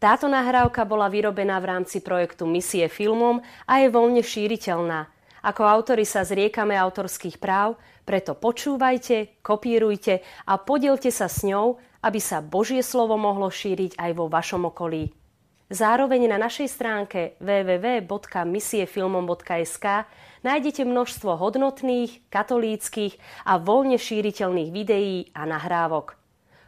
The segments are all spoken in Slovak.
Táto nahrávka bola vyrobená v rámci projektu Misie filmom a je voľne šíriteľná. Ako autori sa zriekame autorských práv, preto počúvajte, kopírujte a podielte sa s ňou, aby sa Božie slovo mohlo šíriť aj vo vašom okolí. Zároveň na našej stránke www.misiefilmom.sk nájdete množstvo hodnotných, katolíckých a voľne šíriteľných videí a nahrávok.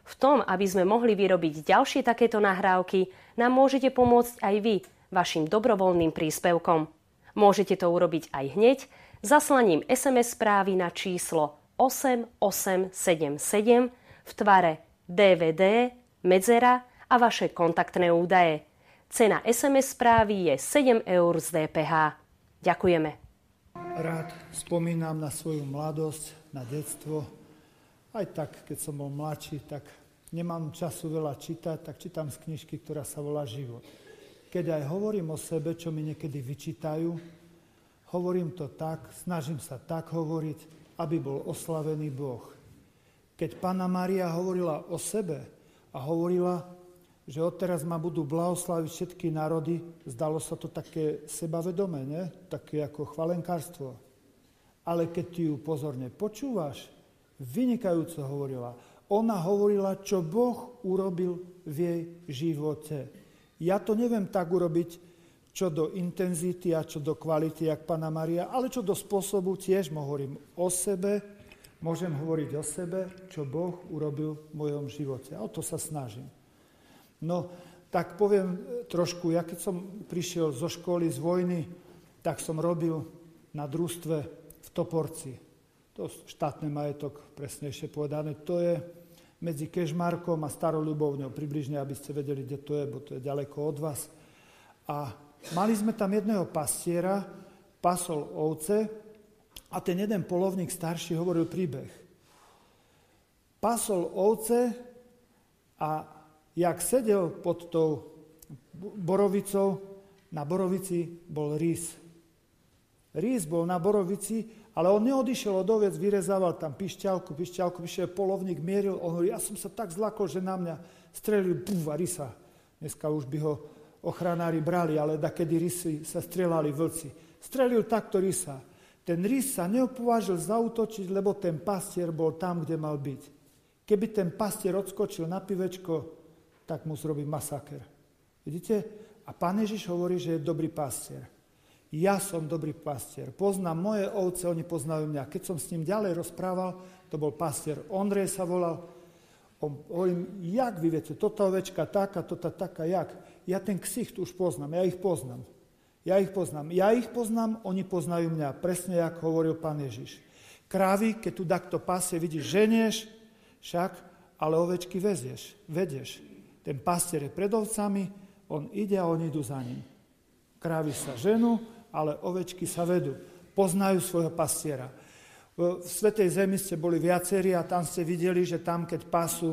V tom, aby sme mohli vyrobiť ďalšie takéto nahrávky, nám môžete pomôcť aj vy vašim dobrovoľným príspevkom. Môžete to urobiť aj hneď zaslaním SMS správy na číslo 8877 v tvare DVD, medzera a vaše kontaktné údaje. Cena SMS správy je 7 eur z DPH. Ďakujeme. Rád spomínam na svoju mladosť, na detstvo. Aj tak, keď som bol mladší, tak nemám času veľa čítať, tak čítam z knižky, ktorá sa volá Život. Keď aj hovorím o sebe, čo mi niekedy vyčítajú, hovorím to tak, snažím sa tak hovoriť, aby bol oslavený Boh. Keď Pána Maria hovorila o sebe a hovorila, že odteraz ma budú blahoslaviť všetky národy, zdalo sa to také sebavedomé, ne? také ako chvalenkárstvo. Ale keď ty ju pozorne počúvaš, vynikajúco hovorila. Ona hovorila, čo Boh urobil v jej živote. Ja to neviem tak urobiť, čo do intenzity a čo do kvality, jak Pana Maria, ale čo do spôsobu tiež hovorím o sebe, môžem hovoriť o sebe, čo Boh urobil v mojom živote. A o to sa snažím. No, tak poviem trošku, ja keď som prišiel zo školy, z vojny, tak som robil na družstve v Toporci. To štátny majetok, presnejšie povedané, to je medzi Kežmarkom a Starolubovňou, približne, aby ste vedeli, kde to je, bo to je ďaleko od vás. A mali sme tam jedného pastiera, pasol ovce a ten jeden polovník starší hovoril príbeh. Pasol ovce a jak sedel pod tou borovicou, na borovici bol rís. Rís bol na borovici, ale on neodišiel od ovec, vyrezával tam pišťalku, pišťalku, pišťalku, polovník mieril, on hovorí, ja som sa tak zlakol, že na mňa strelil, puf, a rysa. Dneska už by ho ochranári brali, ale da kedy rysy sa strelali vlci. Strelil takto rysa. Ten rys sa neopovážil zautočiť, lebo ten pastier bol tam, kde mal byť. Keby ten pastier odskočil na pivečko, tak mu zrobí masaker. Vidíte? A pán Ježiš hovorí, že je dobrý pastier. Ja som dobrý pastier. Poznám moje ovce, oni poznajú mňa. Keď som s ním ďalej rozprával, to bol pastier Ondrej sa volal, on, hovorím, jak vy viete, toto ovečka taká, toto taká, jak? Ja ten ksicht už poznám, ja ich poznám. Ja ich poznám. Ja ich poznám, oni poznajú mňa. Presne, jak hovoril pán Ježiš. Krávy, keď tu takto pasie, vidíš, ženieš, však, ale ovečky vezieš, vedieš. Ten pastier je pred ovcami, on ide a oni idú za ním. Krávy sa ženú, ale ovečky sa vedú. Poznajú svojho pastiera. V Svetej Zemi ste boli viacerí a tam ste videli, že tam, keď pasú,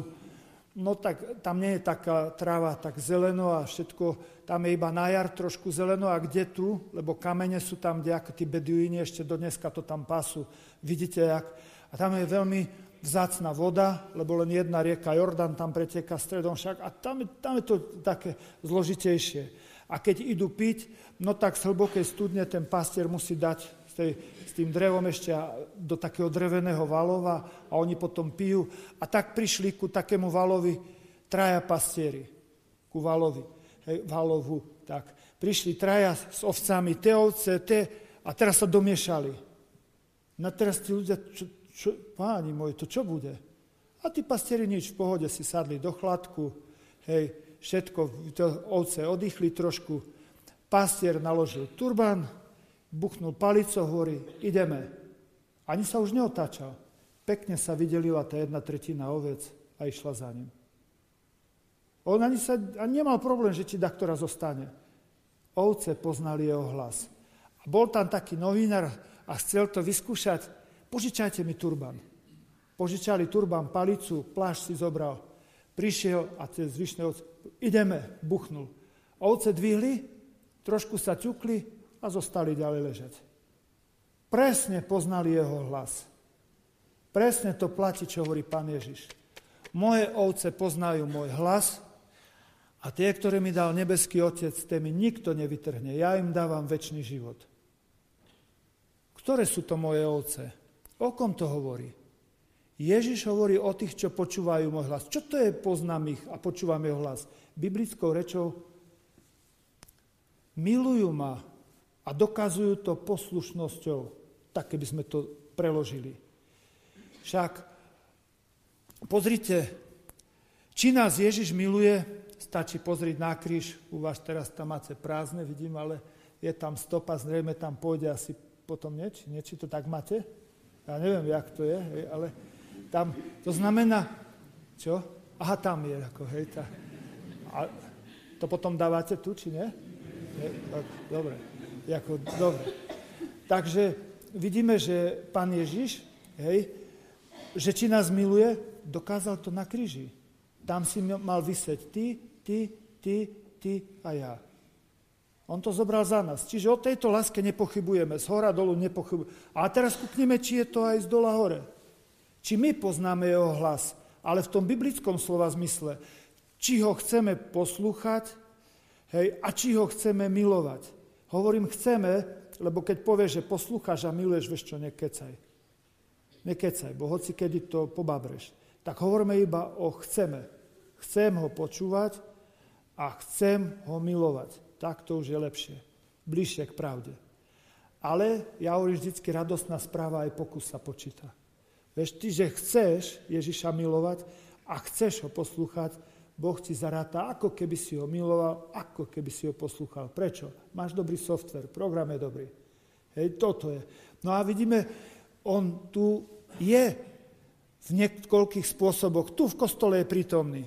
no tak tam nie je taká tráva tak zeleno a všetko, tam je iba na jar trošku zeleno a kde tu, lebo kamene sú tam, kde ako tí beduíni ešte do dneska to tam pasú. Vidíte, jak? A tam je veľmi vzácna voda, lebo len jedna rieka Jordan tam preteká stredom však a tam, tam je to také zložitejšie. A keď idú piť, no tak z hlbokej studne ten pastier musí dať s, tým drevom ešte do takého dreveného valova a oni potom pijú. A tak prišli ku takému valovi traja pastieri, ku valovi, hej, valovu. Tak. Prišli traja s ovcami, tie ovce, tie, a teraz sa domiešali. No teraz tí ľudia, čo, čo, páni môj, to čo bude? A tí pastieri nič, v pohode si sadli do chladku, hej, všetko, to ovce oddychli trošku, pastier naložil turban, buchnul palico, hovorí, ideme. Ani sa už neotáčal. Pekne sa vydelila tá jedna tretina ovec a išla za ním. On ani, sa, ani nemal problém, že či daktora zostane. Ovce poznali jeho hlas. A bol tam taký novinár a chcel to vyskúšať, požičajte mi turban. Požičali turban, palicu, plášť si zobral. Prišiel a cez zvyšné ovce, ideme, buchnul. Ovce dvihli, trošku sa ťukli a zostali ďalej ležať. Presne poznali jeho hlas. Presne to platí, čo hovorí pán Ježiš. Moje ovce poznajú môj hlas A tie, ktoré mi dal nebeský Otec, té mi nikto nevytrhne. Ja im dávam väčší život. Ktoré sú to moje ovce? O kom to hovorí? Ježiš hovorí o tých, čo počúvajú môj hlas. Čo to je poznám ich a počúvam jeho hlas? Biblickou rečou milujú ma a dokazujú to poslušnosťou, tak keby sme to preložili. Však pozrite, či nás Ježiš miluje, stačí pozrieť na kríž, u vás teraz tam máte prázdne, vidím, ale je tam stopa, zrejme tam pôjde asi potom nieč, nieči to tak máte? Ja neviem, jak to je, ale tam, to znamená, čo? Aha, tam je, ako, hej, tá. A to potom dávate tu, či nie? nie? Tak, dobre, ako, dobre. Takže vidíme, že pán Ježiš, hej, že či nás miluje, dokázal to na kríži. Tam si mal vysieť ty, ty, ty, ty a ja. On to zobral za nás. Čiže o tejto láske nepochybujeme. Z hora dolu nepochybujeme. A teraz kukneme, či je to aj z dola hore. Či my poznáme jeho hlas, ale v tom biblickom slova zmysle. Či ho chceme poslúchať hej, a či ho chceme milovať. Hovorím chceme, lebo keď povieš, že poslúchaš a miluješ, vieš čo, nekecaj. Nekecaj, bo hoci kedy to pobabreš. Tak hovoríme iba o chceme. Chcem ho počúvať a chcem ho milovať. Tak to už je lepšie. Bližšie k pravde. Ale ja hovorím vždycky, radostná správa aj pokus sa počíta. Vieš, ty, že chceš Ježiša milovať a chceš ho poslúchať, Boh ti zaráta, ako keby si ho miloval, ako keby si ho poslúchal. Prečo? Máš dobrý software, program je dobrý. Hej, toto je. No a vidíme, on tu je v niekoľkých spôsoboch. Tu v kostole je prítomný.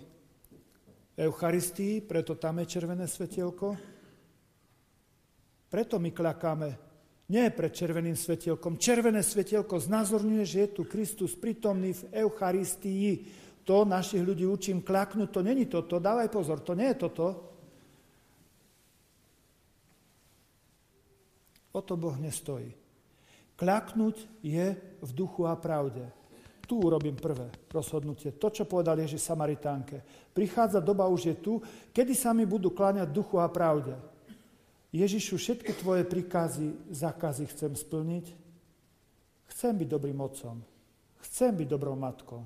Eucharistii, preto tam je červené svetielko. Preto my klakáme. Nie pred červeným svetielkom. Červené svetielko znázorňuje, že je tu Kristus prítomný v Eucharistii. To našich ľudí učím klaknúť, to není toto. Dávaj pozor, to nie je toto. O to Boh nestojí. Klaknúť je v duchu a pravde tu urobím prvé rozhodnutie. To, čo povedal Ježiš Samaritánke. Prichádza doba, už je tu, kedy sa mi budú kláňať duchu a pravde. Ježišu, všetky tvoje príkazy, zákazy chcem splniť. Chcem byť dobrým otcom. Chcem byť dobrou matkou.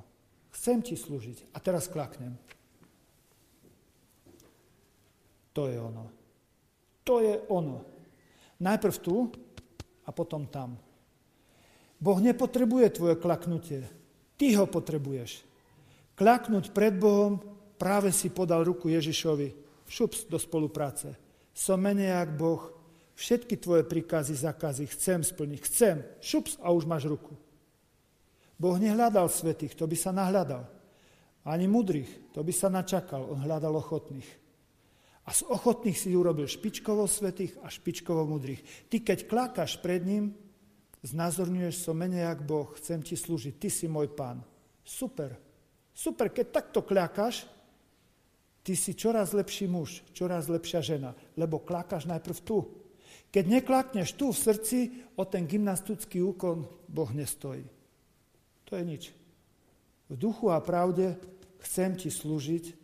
Chcem ti slúžiť. A teraz klaknem. To je ono. To je ono. Najprv tu a potom tam. Boh nepotrebuje tvoje klaknutie. Ty ho potrebuješ. Klaknúť pred Bohom, práve si podal ruku Ježišovi. Šups do spolupráce. Som menej jak Boh. Všetky tvoje príkazy, zakazy chcem splniť. Chcem. Šups a už máš ruku. Boh nehľadal svetých, to by sa nahľadal. Ani mudrých, to by sa načakal. On hľadal ochotných. A z ochotných si urobil špičkovo svetých a špičkovo mudrých. Ty, keď klakáš pred ním, znázorňuješ som menej jak Boh, chcem ti slúžiť, ty si môj pán. Super. Super, keď takto kľakáš, ty si čoraz lepší muž, čoraz lepšia žena, lebo kľakáš najprv tu. Keď neklakneš tu v srdci, o ten gymnastický úkon Boh nestojí. To je nič. V duchu a pravde chcem ti slúžiť,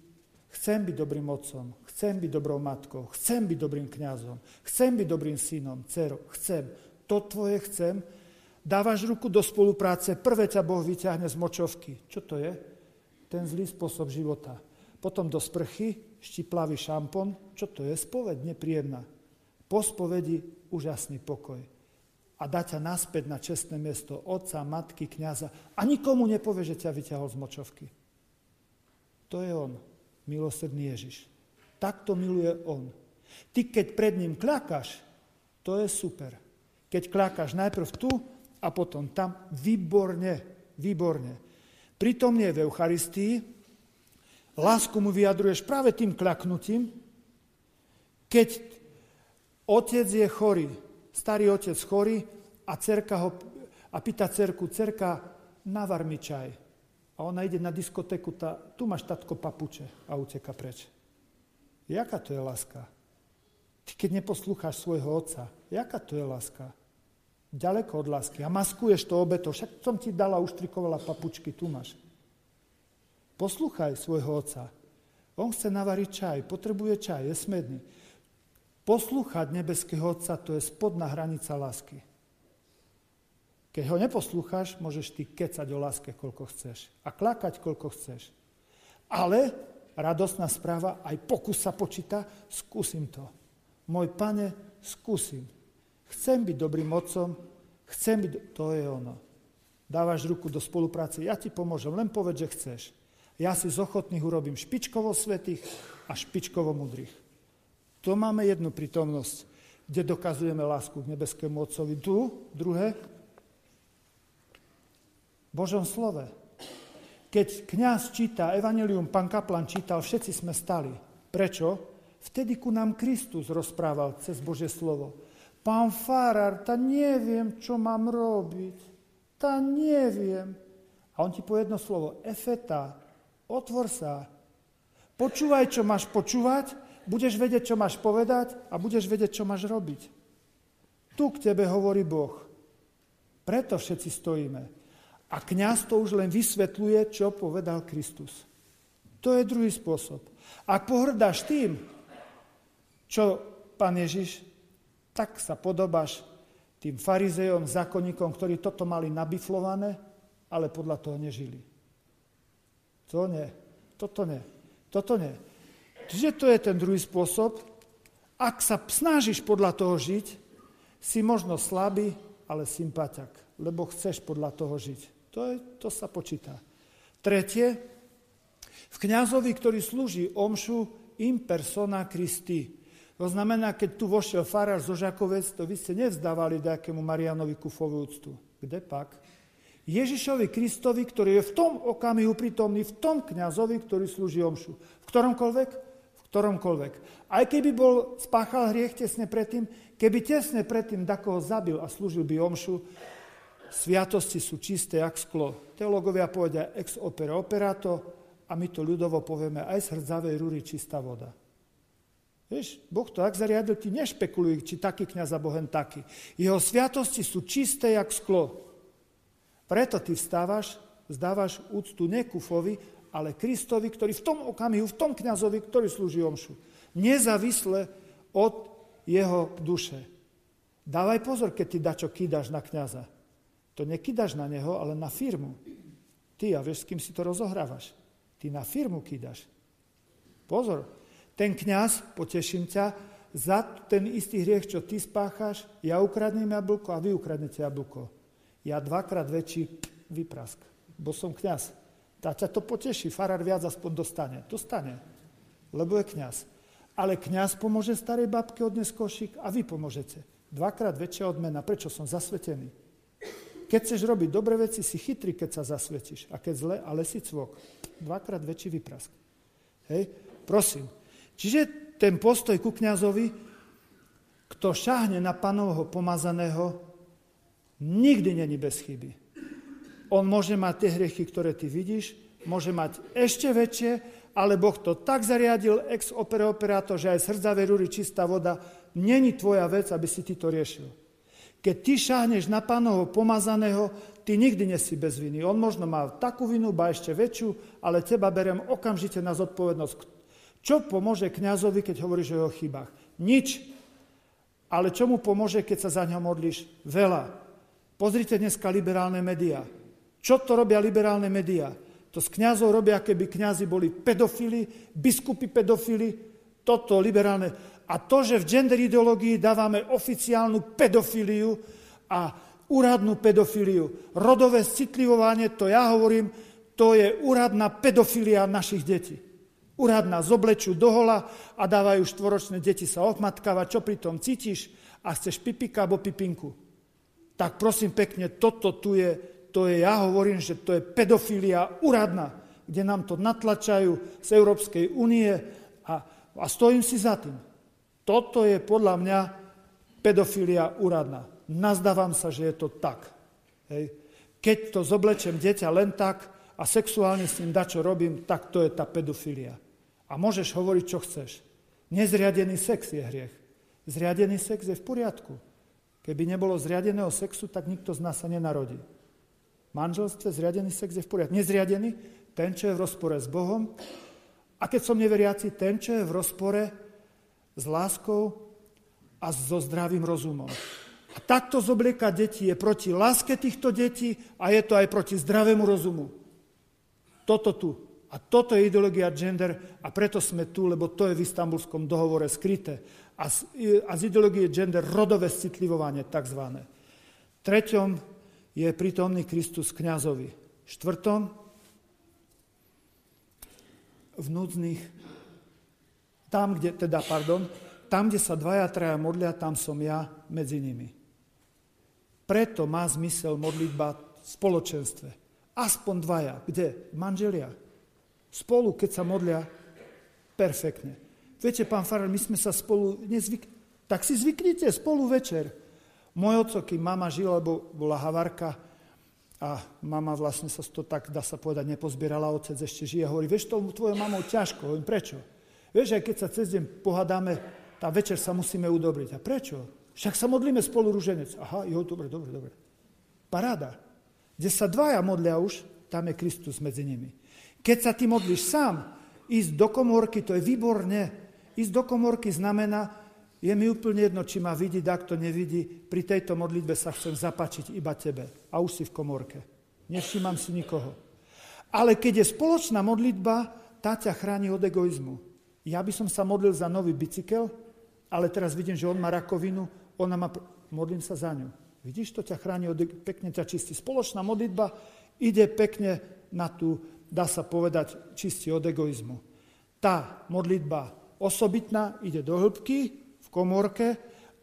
chcem byť dobrým otcom, chcem byť dobrou matkou, chcem byť dobrým kňazom, chcem byť dobrým synom, dcerou, chcem to tvoje chcem, dávaš ruku do spolupráce, prvé ťa Boh vyťahne z močovky. Čo to je? Ten zlý spôsob života. Potom do sprchy, štiplavý šampón. Čo to je? Spoved nepríjemná. Po spovedi úžasný pokoj. A dá ťa naspäť na čestné miesto otca, matky, kniaza. A nikomu nepovie, že ťa vyťahol z močovky. To je on, milosrdný Ježiš. Takto miluje on. Ty, keď pred ním kľakáš, to je super. Keď klákaš najprv tu a potom tam, výborne, výborne. Pritomne v Eucharistii lásku mu vyjadruješ práve tým klaknutím, keď otec je chorý, starý otec chorý a, cerka ho, a pýta cerku, cerka, navar mi čaj. A ona ide na diskotéku, tá, tu máš tatko papuče a uteka preč. Jaká to je láska? Ty keď neposlúcháš svojho otca, jaká to je láska? Ďaleko od lásky. A maskuješ to obeto. Však som ti dala, uštrikovala papučky, tu máš. Poslúchaj svojho otca. On chce navariť čaj, potrebuje čaj, je smedný. Poslúchať nebeského Otca, to je spodná hranica lásky. Keď ho neposlúchaš, môžeš ty kecať o láske, koľko chceš. A klakať, koľko chceš. Ale radosná správa, aj pokus sa počíta, skúsim to. Môj pane, skúsim. Chcem byť dobrým otcom, chcem byť... To je ono. Dávaš ruku do spolupráce, ja ti pomôžem, len povedz, že chceš. Ja si z ochotných urobím špičkovo svetých a špičkovo mudrých. To máme jednu prítomnosť, kde dokazujeme lásku k nebeskému Otcovi. Tu, druhé, Božom slove. Keď kňaz číta Evangelium, pán Kaplan čítal, všetci sme stali. Prečo? Vtedy ku nám Kristus rozprával cez Božie slovo. Pán Farar, ta neviem, čo mám robiť. Ta neviem. A on ti povie jedno slovo. Efeta, otvor sa. Počúvaj, čo máš počúvať, budeš vedieť, čo máš povedať a budeš vedieť, čo máš robiť. Tu k tebe hovorí Boh. Preto všetci stojíme. A kňaz to už len vysvetľuje, čo povedal Kristus. To je druhý spôsob. Ak pohrdáš tým, čo pán Ježiš, tak sa podobáš tým farizejom, zákonníkom, ktorí toto mali nabiflované, ale podľa toho nežili. To nie. Toto nie. Toto nie. Čiže to je ten druhý spôsob. Ak sa snažíš podľa toho žiť, si možno slabý, ale sympatiak, lebo chceš podľa toho žiť. To, je, to sa počíta. Tretie, v kňazovi, ktorý slúži omšu in persona Christi. To znamená, keď tu vošiel farár zo Žakovec, to vy ste nevzdávali nejakému Marianovi Kufovú úctu. Kde pak? Ježišovi Kristovi, ktorý je v tom okamihu prítomný, v tom kňazovi, ktorý slúži omšu. V ktoromkoľvek? V ktoromkoľvek. Aj keby bol, spáchal hriech tesne predtým, keby tesne predtým dakoho zabil a slúžil by omšu, sviatosti sú čisté jak sklo. Teológovia povedia ex opere operato a my to ľudovo povieme aj z hrdzavej rúry čistá voda. Vieš, Boh to tak zariadil, ti nešpekuluj, či taký kniaz a bohen taký. Jeho sviatosti sú čisté jak sklo. Preto ty vstávaš, zdávaš úctu ne Kufovi, ale Kristovi, ktorý v tom okamihu, v tom kňazovi, ktorý slúži omšu. Nezávisle od jeho duše. Dávaj pozor, keď ty dačo kýdaš na kňaza. To nekydáš na neho, ale na firmu. Ty, a vieš, s kým si to rozohrávaš? Ty na firmu kydáš. Pozor, ten kňaz, poteším ťa, za ten istý hriech, čo ty spácháš, ja ukradnem jablko a vy ukradnete jablko. Ja dvakrát väčší vyprask, bo som kňaz. Tá ťa to poteší, farár viac aspoň dostane. Dostane, lebo je kňaz. Ale kňaz pomôže starej babke odnes košík a vy pomôžete. Dvakrát väčšia odmena. Prečo som zasvetený? Keď chceš robiť dobré veci, si chytrý, keď sa zasvetíš. A keď zle, ale si cvok. Dvakrát väčší vyprask. Hej? Prosím. Čiže ten postoj ku kniazovi, kto šahne na panovho pomazaného, nikdy není bez chyby. On môže mať tie hriechy, ktoré ty vidíš, môže mať ešte väčšie, ale Boh to tak zariadil ex opere operato, že aj z hrdzavej rúry čistá voda, není tvoja vec, aby si ty to riešil. Keď ty šáhneš na pánovo pomazaného, ty nikdy nesi bez viny. On možno má takú vinu, ba ešte väčšiu, ale teba berem okamžite na zodpovednosť. Čo pomôže kňazovi, keď hovoríš o jeho chybách? Nič. Ale čo mu pomôže, keď sa za ňo modlíš? Veľa. Pozrite dneska liberálne médiá. Čo to robia liberálne médiá? To z kňazov robia, keby kňazi boli pedofili, biskupy pedofili, toto liberálne. A to, že v gender ideológii dávame oficiálnu pedofíliu a úradnú pedofíliu, rodové citlivovanie, to ja hovorím, to je úradná pedofilia našich detí. Úradná, zoblečú dohola a dávajú štvoročné deti sa ochmatkávať, čo pri tom cítiš a chceš pipika alebo pipinku. Tak prosím pekne, toto tu je, to je, ja hovorím, že to je pedofilia úradná, kde nám to natlačajú z Európskej únie a, a stojím si za tým. Toto je podľa mňa pedofilia úradná. Nazdávam sa, že je to tak. Hej. Keď to zoblečem dieťa len tak a sexuálne s ním dačo robím, tak to je tá pedofilia. A môžeš hovoriť, čo chceš. Nezriadený sex je hriech. Zriadený sex je v poriadku. Keby nebolo zriadeného sexu, tak nikto z nás sa nenarodí. V manželstve zriadený sex je v poriadku. Nezriadený, ten, čo je v rozpore s Bohom A keď som neveriaci, ten, čo je v rozpore s láskou a so zdravým rozumom. A takto zobliekať deti je proti láske týchto detí a je to aj proti zdravému rozumu. Toto tu. A toto je ideológia gender a preto sme tu, lebo to je v istambulskom dohovore skryté. A z, a z ideológie gender rodové citlivovanie tzv. Treťom je prítomný Kristus kňazovi. Štvrtom v núdznych, tam, kde, teda, pardon, tam, kde sa dvaja, traja modlia, tam som ja medzi nimi. Preto má zmysel modlitba v spoločenstve. Aspoň dvaja. Kde? Manželia. Spolu, keď sa modlia, perfektne. Viete, pán Farar, my sme sa spolu nezvyk... Tak si zvyknite spolu večer. Môj oco, kým mama žila, lebo bola havarka a mama vlastne sa to tak, dá sa povedať, nepozbierala, otec ešte žije. Hovorí, vieš, to tvojou mamou ťažko. Hovorím, prečo? Vieš, aj keď sa cez deň pohadáme, tá večer sa musíme udobriť. A prečo? Však sa modlíme spolu rúženec. Aha, jo, dobre, dobre, dobre. Paráda. Kde sa dvaja modlia už, tam je Kristus medzi nimi. Keď sa ty modlíš sám, ísť do komórky, to je výborné. Ísť do komórky znamená, je mi úplne jedno, či ma vidí, ak to nevidí, pri tejto modlitbe sa chcem zapačiť iba tebe. A už si v komórke. Nevšímam si nikoho. Ale keď je spoločná modlitba, tá ťa chráni od egoizmu. Ja by som sa modlil za nový bicykel, ale teraz vidím, že on má rakovinu, ona má... Modlím sa za ňu. Vidíš, to ťa chráni, od... pekne ťa čistí. Spoločná modlitba ide pekne na tú dá sa povedať, čistí od egoizmu. Tá modlitba osobitná ide do hĺbky v komórke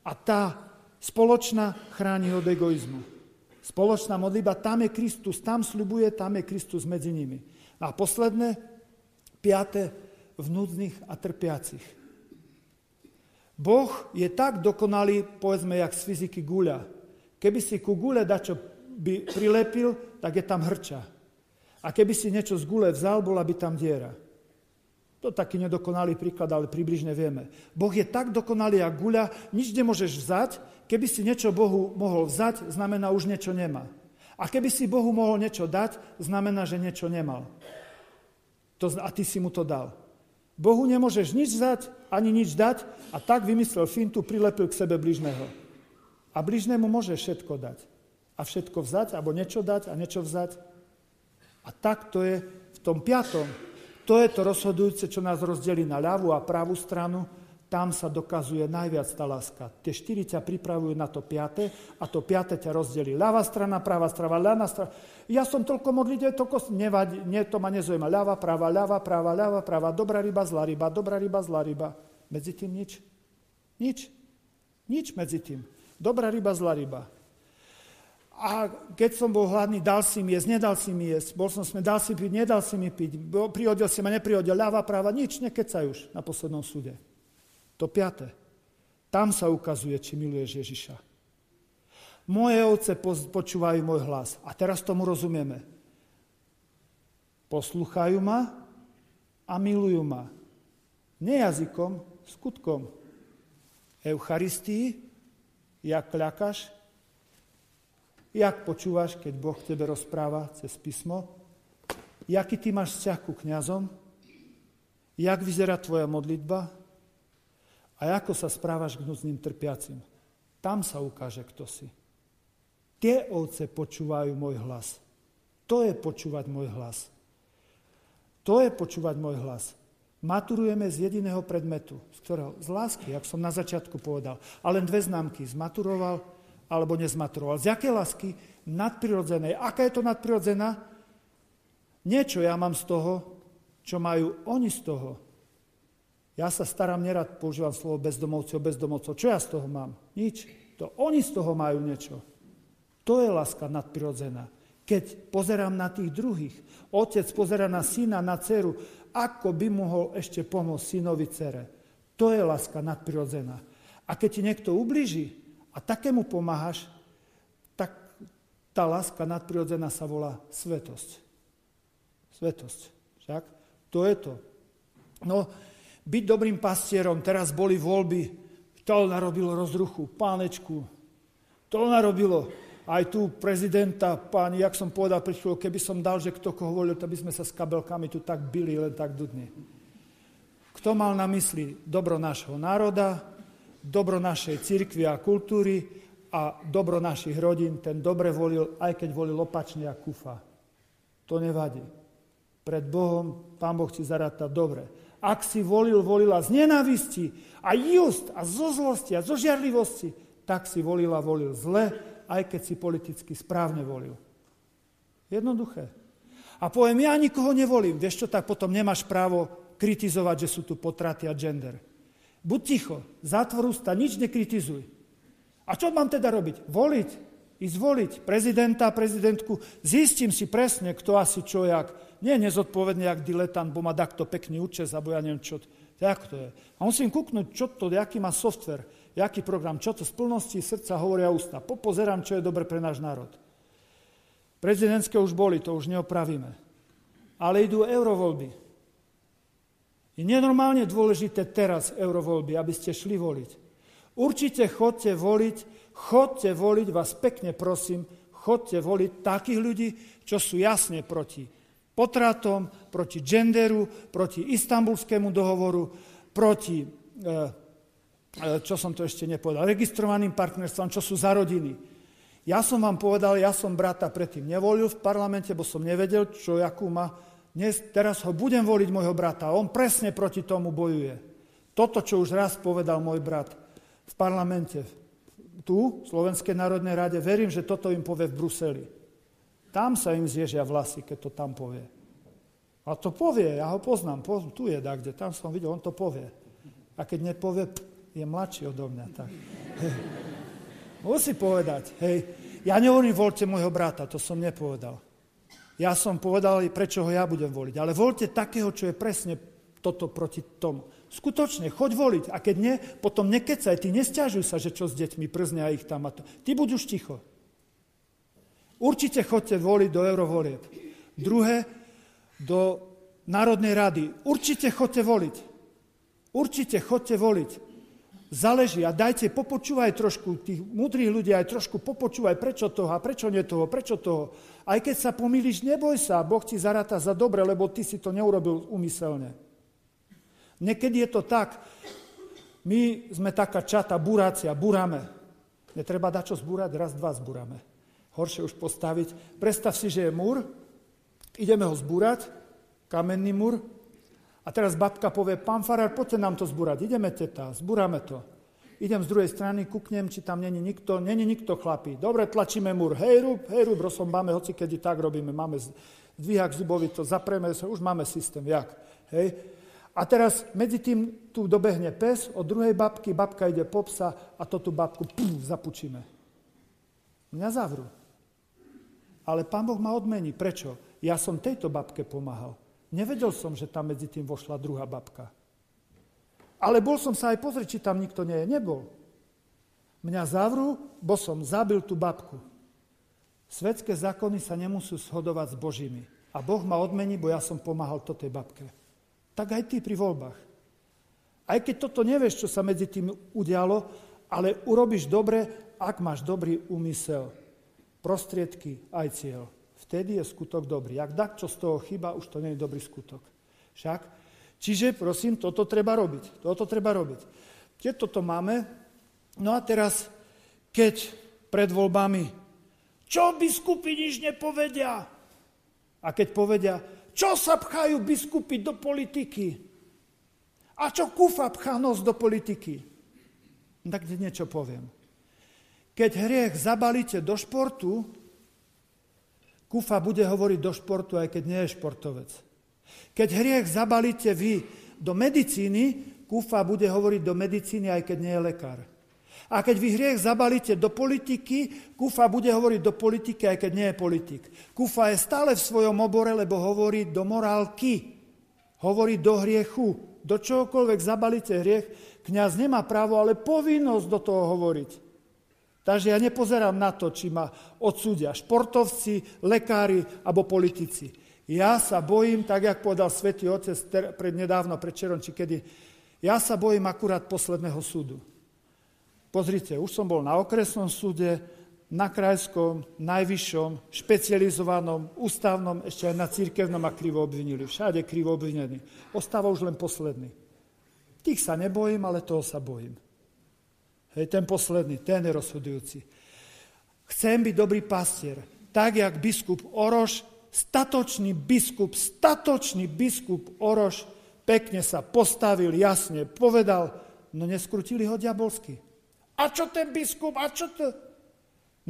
a tá spoločná chráni od egoizmu. Spoločná modlitba, tam je Kristus, tam sľubuje, tam je Kristus medzi nimi. A posledné, piaté, v núdznych a trpiacich. Boh je tak dokonalý, povedzme, jak z fyziky guľa. Keby si ku gule dačo by prilepil, tak je tam hrča. A keby si niečo z gule vzal, bola by tam diera. To taký nedokonalý príklad, ale približne vieme. Boh je tak dokonalý ako guľa, nič nemôžeš vzať. Keby si niečo Bohu mohol vzať, znamená už niečo nemá. A keby si Bohu mohol niečo dať, znamená, že niečo nemal. To, a ty si mu to dal. Bohu nemôžeš nič vzať, ani nič dať a tak vymyslel fintu, prilepil k sebe bližného. A bližnému môže všetko dať. A všetko vzať, alebo niečo dať a niečo vzať. A tak to je v tom piatom. To je to rozhodujúce, čo nás rozdelí na ľavú a pravú stranu. Tam sa dokazuje najviac tá láska. Tie štyri ťa pripravujú na to piaté a to piaté ťa rozdelí. Ľavá strana, pravá strana, ľavá strana. Ja som toľko modliteľ, toľko nevadí, nie, to ma nezaujíma. Ľava, práva, ľava, práva, ľava, práva, dobrá ryba, zlá ryba, dobrá ryba, zlá ryba. Medzi tým nič. Nič. Nič medzi tým. Dobrá ryba, zlá ryba. A keď som bol hladný, dal si mi jesť, nedal si mi jesť, bol som sme, dal si piť, nedal si mi piť, prihodil si ma, neprihodil, ľava, práva, nič, nekecaj už na poslednom súde. To piaté. Tam sa ukazuje, či miluješ Ježiša. Moje ovce počúvajú môj hlas. A teraz tomu rozumieme. Posluchajú ma a milujú ma. Nie jazykom, skutkom. Eucharistii, jak kľakaš, Jak počúvaš, keď Boh tebe rozpráva cez písmo? Jaký ty máš vzťah ku kňazom? Jak vyzerá tvoja modlitba? A ako sa správaš k núdznym trpiacim? Tam sa ukáže, kto si. Tie ovce počúvajú môj hlas. To je počúvať môj hlas. To je počúvať môj hlas. Maturujeme z jediného predmetu, z ktorého? Z lásky, jak som na začiatku povedal. A len dve známky. Zmaturoval alebo nezmaturoval. Z jakej lásky? Nadprirodzenej. Aká je to nadprirodzená? Niečo ja mám z toho, čo majú oni z toho. Ja sa starám, nerad používam slovo bezdomovci o bezdomovcov. Čo ja z toho mám? Nič. To oni z toho majú niečo. To je láska nadprirodzená. Keď pozerám na tých druhých, otec pozera na syna, na dceru, ako by mohol ešte pomôcť synovi cere. To je láska nadprirodzená. A keď ti niekto ubliží, a takému pomáhaš, tak tá láska nadprirodzená sa volá svetosť. Svetosť. Však? To je to. No, byť dobrým pastierom, teraz boli voľby, to narobilo rozruchu, pánečku, to narobilo aj tu prezidenta, páni, jak som povedal pred keby som dal, že kto koho volil, to by sme sa s kabelkami tu tak byli, len tak dudne. Kto mal na mysli dobro nášho národa, dobro našej cirkvi a kultúry a dobro našich rodín, ten dobre volil, aj keď volil opačne a kufa. To nevadí. Pred Bohom Pán Boh ti zaráta dobre. Ak si volil, volila z nenavisti a just a zo zlosti a zo žiarlivosti, tak si volil a volil zle, aj keď si politicky správne volil. Jednoduché. A poviem, ja nikoho nevolím. Vieš čo, tak potom nemáš právo kritizovať, že sú tu potraty a gender. Buď ticho, zatvor ústa, nič nekritizuj. A čo mám teda robiť? Voliť, ísť voliť prezidenta, prezidentku, zistím si presne, kto asi čo, jak. Nie nezodpovedne, jak diletant, bo má takto pekný účes, alebo ja neviem čo. Jak to je? A musím kúknúť, čo to, aký má software, aký program, čo to z plnosti srdca hovoria ústa. Popozerám, čo je dobre pre náš národ. Prezidentské už boli, to už neopravíme. Ale idú eurovoľby. Je nenormálne dôležité teraz eurovoľby, aby ste šli voliť. Určite chodte voliť, chodte voliť, vás pekne prosím, chodte voliť takých ľudí, čo sú jasne proti potratom, proti genderu, proti istambulskému dohovoru, proti, e, e, čo som to ešte nepovedal, registrovaným partnerstvom, čo sú za rodiny. Ja som vám povedal, ja som brata predtým nevolil v parlamente, bo som nevedel, čo jakú má dnes, teraz ho budem voliť môjho brata. On presne proti tomu bojuje. Toto, čo už raz povedal môj brat v parlamente, tu, v Slovenskej národnej rade, verím, že toto im povie v Bruseli. Tam sa im zježia vlasy, keď to tam povie. A to povie, ja ho poznám, tu je kde, tam som videl, on to povie. A keď nepovie, je mladší odo mňa. Tak. Musí povedať, hej, ja nehovorím, voľte môjho brata, to som nepovedal. Ja som povedal, prečo ho ja budem voliť. Ale voľte takého, čo je presne toto proti tomu. Skutočne, choď voliť. A keď nie, potom nekecaj, ty nestiažuj sa, že čo s deťmi przne a ich tam a to. Ty buď už ticho. Určite chodte voliť do eurovolieb. Druhé, do Národnej rady. Určite chodte voliť. Určite chodte voliť záleží a dajte, popočúvaj trošku, tých múdrych ľudí aj trošku popočúvaj, prečo toho a prečo nie toho, prečo toho. Aj keď sa pomýliš, neboj sa, Boh ti zaráta za dobre, lebo ty si to neurobil umyselne. Niekedy je to tak, my sme taká čata, burácia, buráme. Netreba dať čo zbúrať, raz, dva zbúrame. Horšie už postaviť. Predstav si, že je múr, ideme ho zbúrať, kamenný múr, a teraz babka povie, pán farár, poďte nám to zbúrať. Ideme, teta, zbúrame to. Idem z druhej strany, kuknem, či tam není nikto. Není nikto, chlapí. Dobre, tlačíme múr. Hej, rúb, hej, rúb, máme, hoci kedy tak robíme. Máme zdvihák zubový, to zapreme, už máme systém, jak. Hej. A teraz medzi tým tu dobehne pes od druhej babky, babka ide po psa a to tú babku pum, zapučíme. Mňa zavrú. Ale pán Boh ma odmení. Prečo? Ja som tejto babke pomáhal. Nevedel som, že tam medzi tým vošla druhá babka. Ale bol som sa aj pozrieť, či tam nikto nie je. Nebol. Mňa zavrú, bo som zabil tú babku. Svetské zákony sa nemusú shodovať s Božími. A Boh ma odmení, bo ja som pomáhal to tej babke. Tak aj ty pri voľbách. Aj keď toto nevieš, čo sa medzi tým udialo, ale urobíš dobre, ak máš dobrý úmysel. Prostriedky aj cieľ vtedy je skutok dobrý. Ak tak, čo z toho chyba, už to nie je dobrý skutok. Však? Čiže, prosím, toto treba robiť. Toto treba robiť. Keď toto máme, no a teraz, keď pred voľbami, čo biskupy nič nepovedia? A keď povedia, čo sa pchajú biskupy do politiky? A čo kufa pchá nos do politiky? Tak niečo poviem. Keď hriech zabalíte do športu, Kufa bude hovoriť do športu, aj keď nie je športovec. Keď hriech zabalíte vy do medicíny, Kufa bude hovoriť do medicíny, aj keď nie je lekár. A keď vy hriech zabalíte do politiky, Kufa bude hovoriť do politiky, aj keď nie je politik. Kufa je stále v svojom obore, lebo hovorí do morálky, hovorí do hriechu. Do čohokoľvek zabalíte hriech, kňaz nemá právo, ale povinnosť do toho hovoriť. Takže ja nepozerám na to, či ma odsúdia športovci, lekári alebo politici. Ja sa bojím, tak jak povedal svätý Otec pred nedávno, či kedy, ja sa bojím akurát posledného súdu. Pozrite, už som bol na okresnom súde, na krajskom, najvyššom, špecializovanom, ústavnom, ešte aj na církevnom a krivo obvinili. Všade krivo obvinení. Ostáva už len posledný. Tých sa nebojím, ale toho sa bojím. Hej, ten posledný, ten je rozhodujúci. Chcem byť dobrý pastier, tak jak biskup Oroš, statočný biskup, statočný biskup Oroš, pekne sa postavil, jasne povedal, no neskrutili ho diabolsky. A čo ten biskup, a čo to?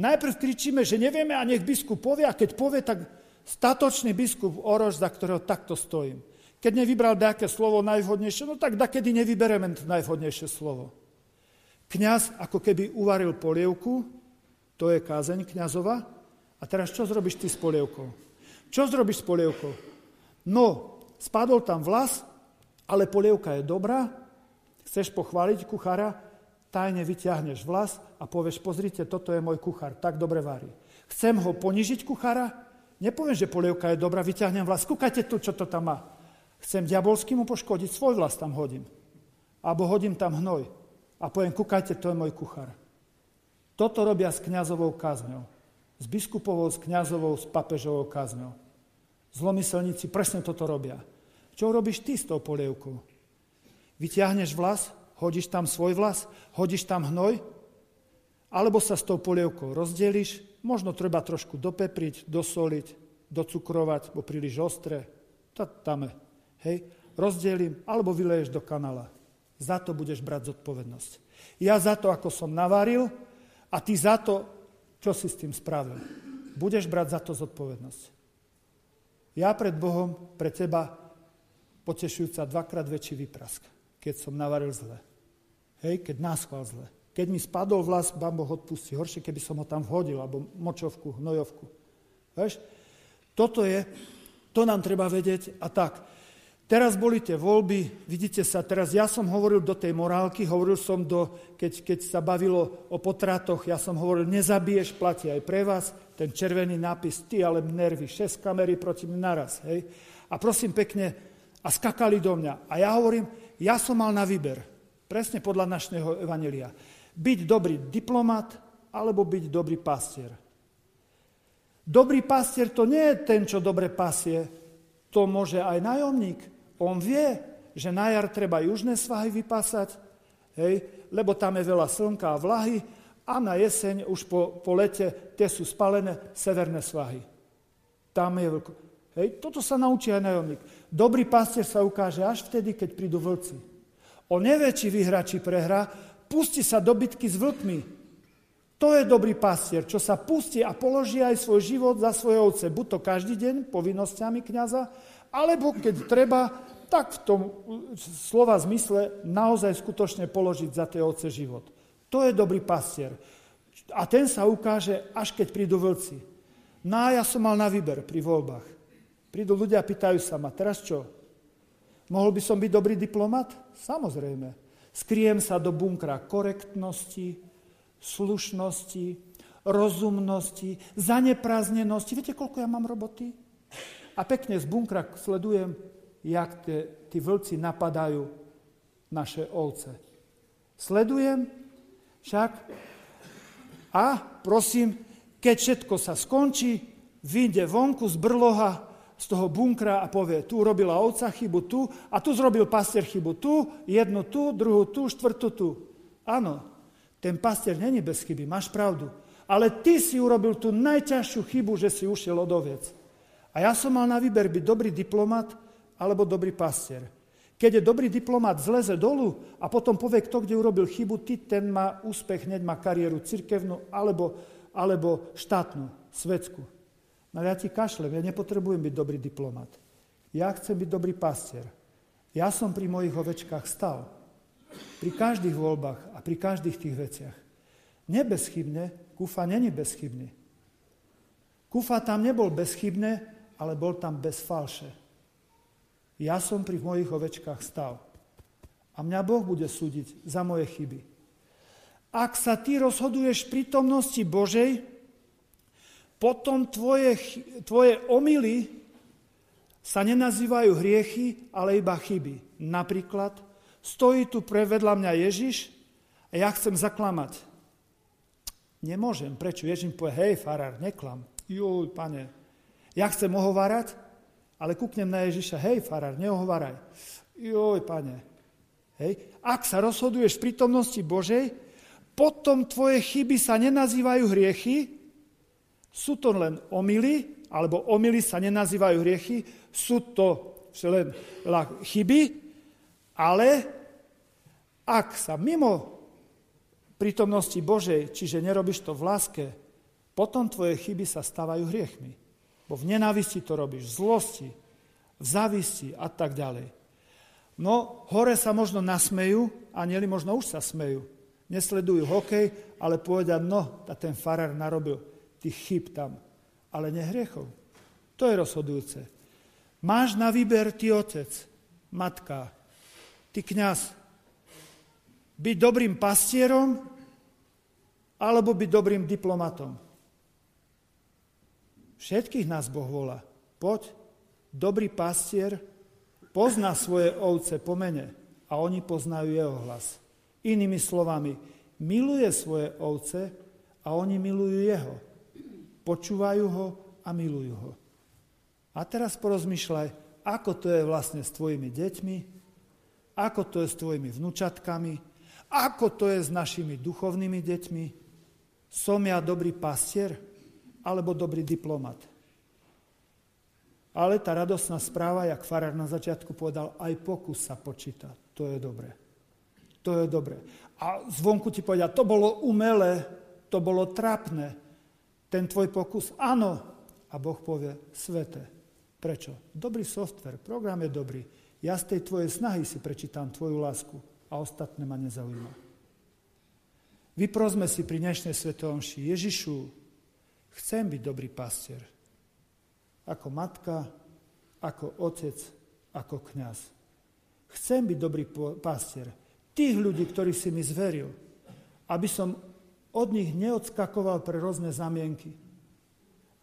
Najprv kričíme, že nevieme a nech biskup povie, a keď povie, tak statočný biskup Oroš, za ktorého takto stojím. Keď nevybral nejaké slovo najvhodnejšie, no tak kedy nevybereme najvhodnejšie slovo. Kňaz ako keby uvaril polievku, to je kázeň kňazova. A teraz čo zrobíš ty s polievkou? Čo zrobíš s polievkou? No, spadol tam vlas, ale polievka je dobrá, chceš pochváliť kuchára, tajne vyťahneš vlas a povieš, pozrite, toto je môj kuchár, tak dobre varí. Chcem ho ponižiť kuchára, nepoviem, že polievka je dobrá, vyťahnem vlas, kúkajte tu, čo to tam má. Chcem diabolsky mu poškodiť, svoj vlast tam hodím. Alebo hodím tam hnoj. A poviem, kúkajte, to je môj kuchár. Toto robia s kňazovou kázňou. S biskupovou, s kňazovou, s papežovou kázňou. Zlomyselníci presne toto robia. Čo robíš ty s tou polievkou? Vyťahneš vlas, hodíš tam svoj vlas, hodíš tam hnoj, alebo sa s tou polievkou rozdeliš, možno treba trošku dopepriť, dosoliť, docukrovať, bo príliš ostré. To tam je. Hej, rozdelím, alebo vyleješ do kanála. Za to budeš brať zodpovednosť. Ja za to, ako som navaril, a ty za to, čo si s tým spravil. Budeš brať za to zodpovednosť. Ja pred Bohom, pre teba, potešujúca dvakrát väčší vyprask, keď som navaril zle. Hej, keď náschval zle. Keď mi spadol vlas, vám Boh odpustí. Horšie, keby som ho tam vhodil, alebo močovku, hnojovku. Veš? Toto je, to nám treba vedieť a tak. Teraz boli tie voľby, vidíte sa, teraz ja som hovoril do tej morálky, hovoril som do, keď, keď sa bavilo o potratoch, ja som hovoril, nezabiješ, platí aj pre vás, ten červený nápis, ty ale nervy, šesť kamery proti mne naraz, hej. A prosím pekne, a skakali do mňa. A ja hovorím, ja som mal na výber, presne podľa našného evanelia. Byť dobrý diplomat, alebo byť dobrý pastier. Dobrý pastier to nie je ten, čo dobre pasie, to môže aj nájomník. On vie, že na jar treba južné svahy vypásať, hej, lebo tam je veľa slnka a vlahy a na jeseň už po, po lete tie sú spalené severné svahy. Tam je veľko... Hej, toto sa naučí aj najomník. Dobrý pastier sa ukáže až vtedy, keď prídu vlci. On nevie, či vyhra, či prehra, pustí sa do bitky s vlkmi. To je dobrý pastier, čo sa pustí a položí aj svoj život za svoje ovce. Buď to každý deň povinnosťami kniaza, alebo keď treba, tak v tom slova zmysle naozaj skutočne položiť za tie ovce život. To je dobrý pastier. A ten sa ukáže, až keď prídu vlci. No a ja som mal na výber pri voľbách. Prídu ľudia a pýtajú sa ma, teraz čo? Mohol by som byť dobrý diplomat? Samozrejme. Skriem sa do bunkra korektnosti, slušnosti, rozumnosti, zanepráznenosti. Viete, koľko ja mám roboty? A pekne z bunkra sledujem, jak tí vlci napadajú naše ovce. Sledujem však a prosím, keď všetko sa skončí, vyjde vonku z brloha, z toho bunkra a povie, tu urobila ovca chybu tu a tu zrobil pastier chybu tu, jednu tu, druhú tu, štvrtú tu. Áno, ten pastier není bez chyby, máš pravdu. Ale ty si urobil tú najťažšiu chybu, že si ušiel od oviec. A ja som mal na výber byť dobrý diplomat alebo dobrý pastier. Keď je dobrý diplomat, zleze dolu a potom povie, kto kde urobil chybu, ty ten má úspech, hneď má kariéru cirkevnú alebo, alebo štátnu, svetskú. No ja ti kašlem, ja nepotrebujem byť dobrý diplomat. Ja chcem byť dobrý pastier. Ja som pri mojich ovečkách stal. Pri každých voľbách a pri každých tých veciach. Nebezchybne, Kufa není bezchybný. Kufa tam nebol bezchybné, ale bol tam bez falše. Ja som pri mojich ovečkách stal. A mňa Boh bude súdiť za moje chyby. Ak sa ty rozhoduješ v prítomnosti Božej, potom tvoje, tvoje omily sa nenazývajú hriechy, ale iba chyby. Napríklad, stojí tu pre vedľa mňa Ježiš a ja chcem zaklamať. Nemôžem. Prečo? Ježiš povie, hej, farár, neklam. Juj, pane. Ja chcem ohovárať, ale kúknem na Ježiša, hej, farár, neohováraj. Joj, pane. Hej. Ak sa rozhoduješ v prítomnosti Božej, potom tvoje chyby sa nenazývajú hriechy, sú to len omily, alebo omily sa nenazývajú hriechy, sú to len chyby, ale ak sa mimo prítomnosti Božej, čiže nerobíš to v láske, potom tvoje chyby sa stávajú hriechmi. Bo v nenávisti to robíš, v zlosti, v závisti a tak ďalej. No, hore sa možno nasmejú, a nieli možno už sa smejú. Nesledujú hokej, ale povedia, no, a ten farár narobil tých chyb tam, ale nehriechov. To je rozhodujúce. Máš na výber ty otec, matka, ty kňaz, byť dobrým pastierom alebo byť dobrým diplomatom. Všetkých nás Boh volá. Poď, dobrý pastier, pozná svoje ovce po mene a oni poznajú jeho hlas. Inými slovami, miluje svoje ovce a oni milujú jeho. Počúvajú ho a milujú ho. A teraz porozmýšľaj, ako to je vlastne s tvojimi deťmi, ako to je s tvojimi vnúčatkami, ako to je s našimi duchovnými deťmi. Som ja dobrý pastier alebo dobrý diplomat? Ale tá radosná správa, jak farár na začiatku povedal, aj pokus sa počíta. To je dobré. To je dobré. A zvonku ti povedal, to bolo umelé, to bolo trapné. Ten tvoj pokus, áno. A Boh povie, svete, Prečo? Dobrý software, program je dobrý. Ja z tej tvojej snahy si prečítam tvoju lásku a ostatné ma nezaujíma. Vyprosme si pri dnešnej svetomši, Ježišu, chcem byť dobrý pastier. Ako matka, ako otec, ako kňaz. Chcem byť dobrý pastier. Tých ľudí, ktorých si mi zveril, aby som od nich neodskakoval pre rôzne zamienky.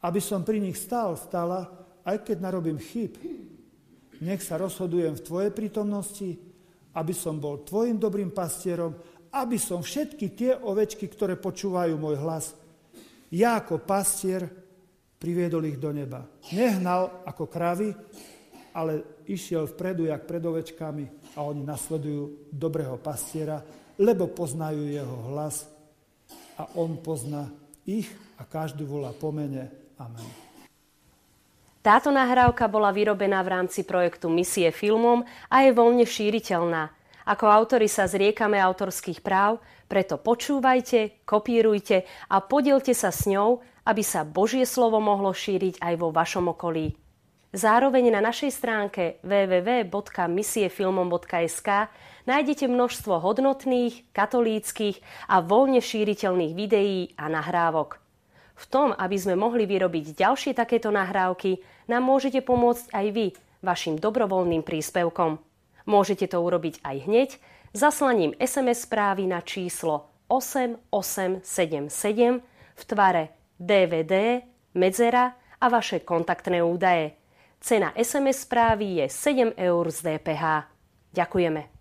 Aby som pri nich stál, stala aj keď narobím chyb, nech sa rozhodujem v Tvojej prítomnosti, aby som bol Tvojim dobrým pastierom, aby som všetky tie ovečky, ktoré počúvajú môj hlas, ja ako pastier priviedol ich do neba. Nehnal ako kravy, ale išiel vpredu, jak pred ovečkami a oni nasledujú dobrého pastiera, lebo poznajú jeho hlas a on pozná ich a každú volá po mene. Amen. Táto nahrávka bola vyrobená v rámci projektu Misie filmom a je voľne šíriteľná. Ako autori sa zriekame autorských práv, preto počúvajte, kopírujte a podielte sa s ňou, aby sa Božie slovo mohlo šíriť aj vo vašom okolí. Zároveň na našej stránke www.misiefilmom.sk nájdete množstvo hodnotných, katolíckých a voľne šíriteľných videí a nahrávok. V tom, aby sme mohli vyrobiť ďalšie takéto nahrávky, nám môžete pomôcť aj vy vašim dobrovoľným príspevkom. Môžete to urobiť aj hneď zaslaním SMS správy na číslo 8877 v tvare DVD, medzera a vaše kontaktné údaje. Cena SMS správy je 7 eur z DPH. Ďakujeme.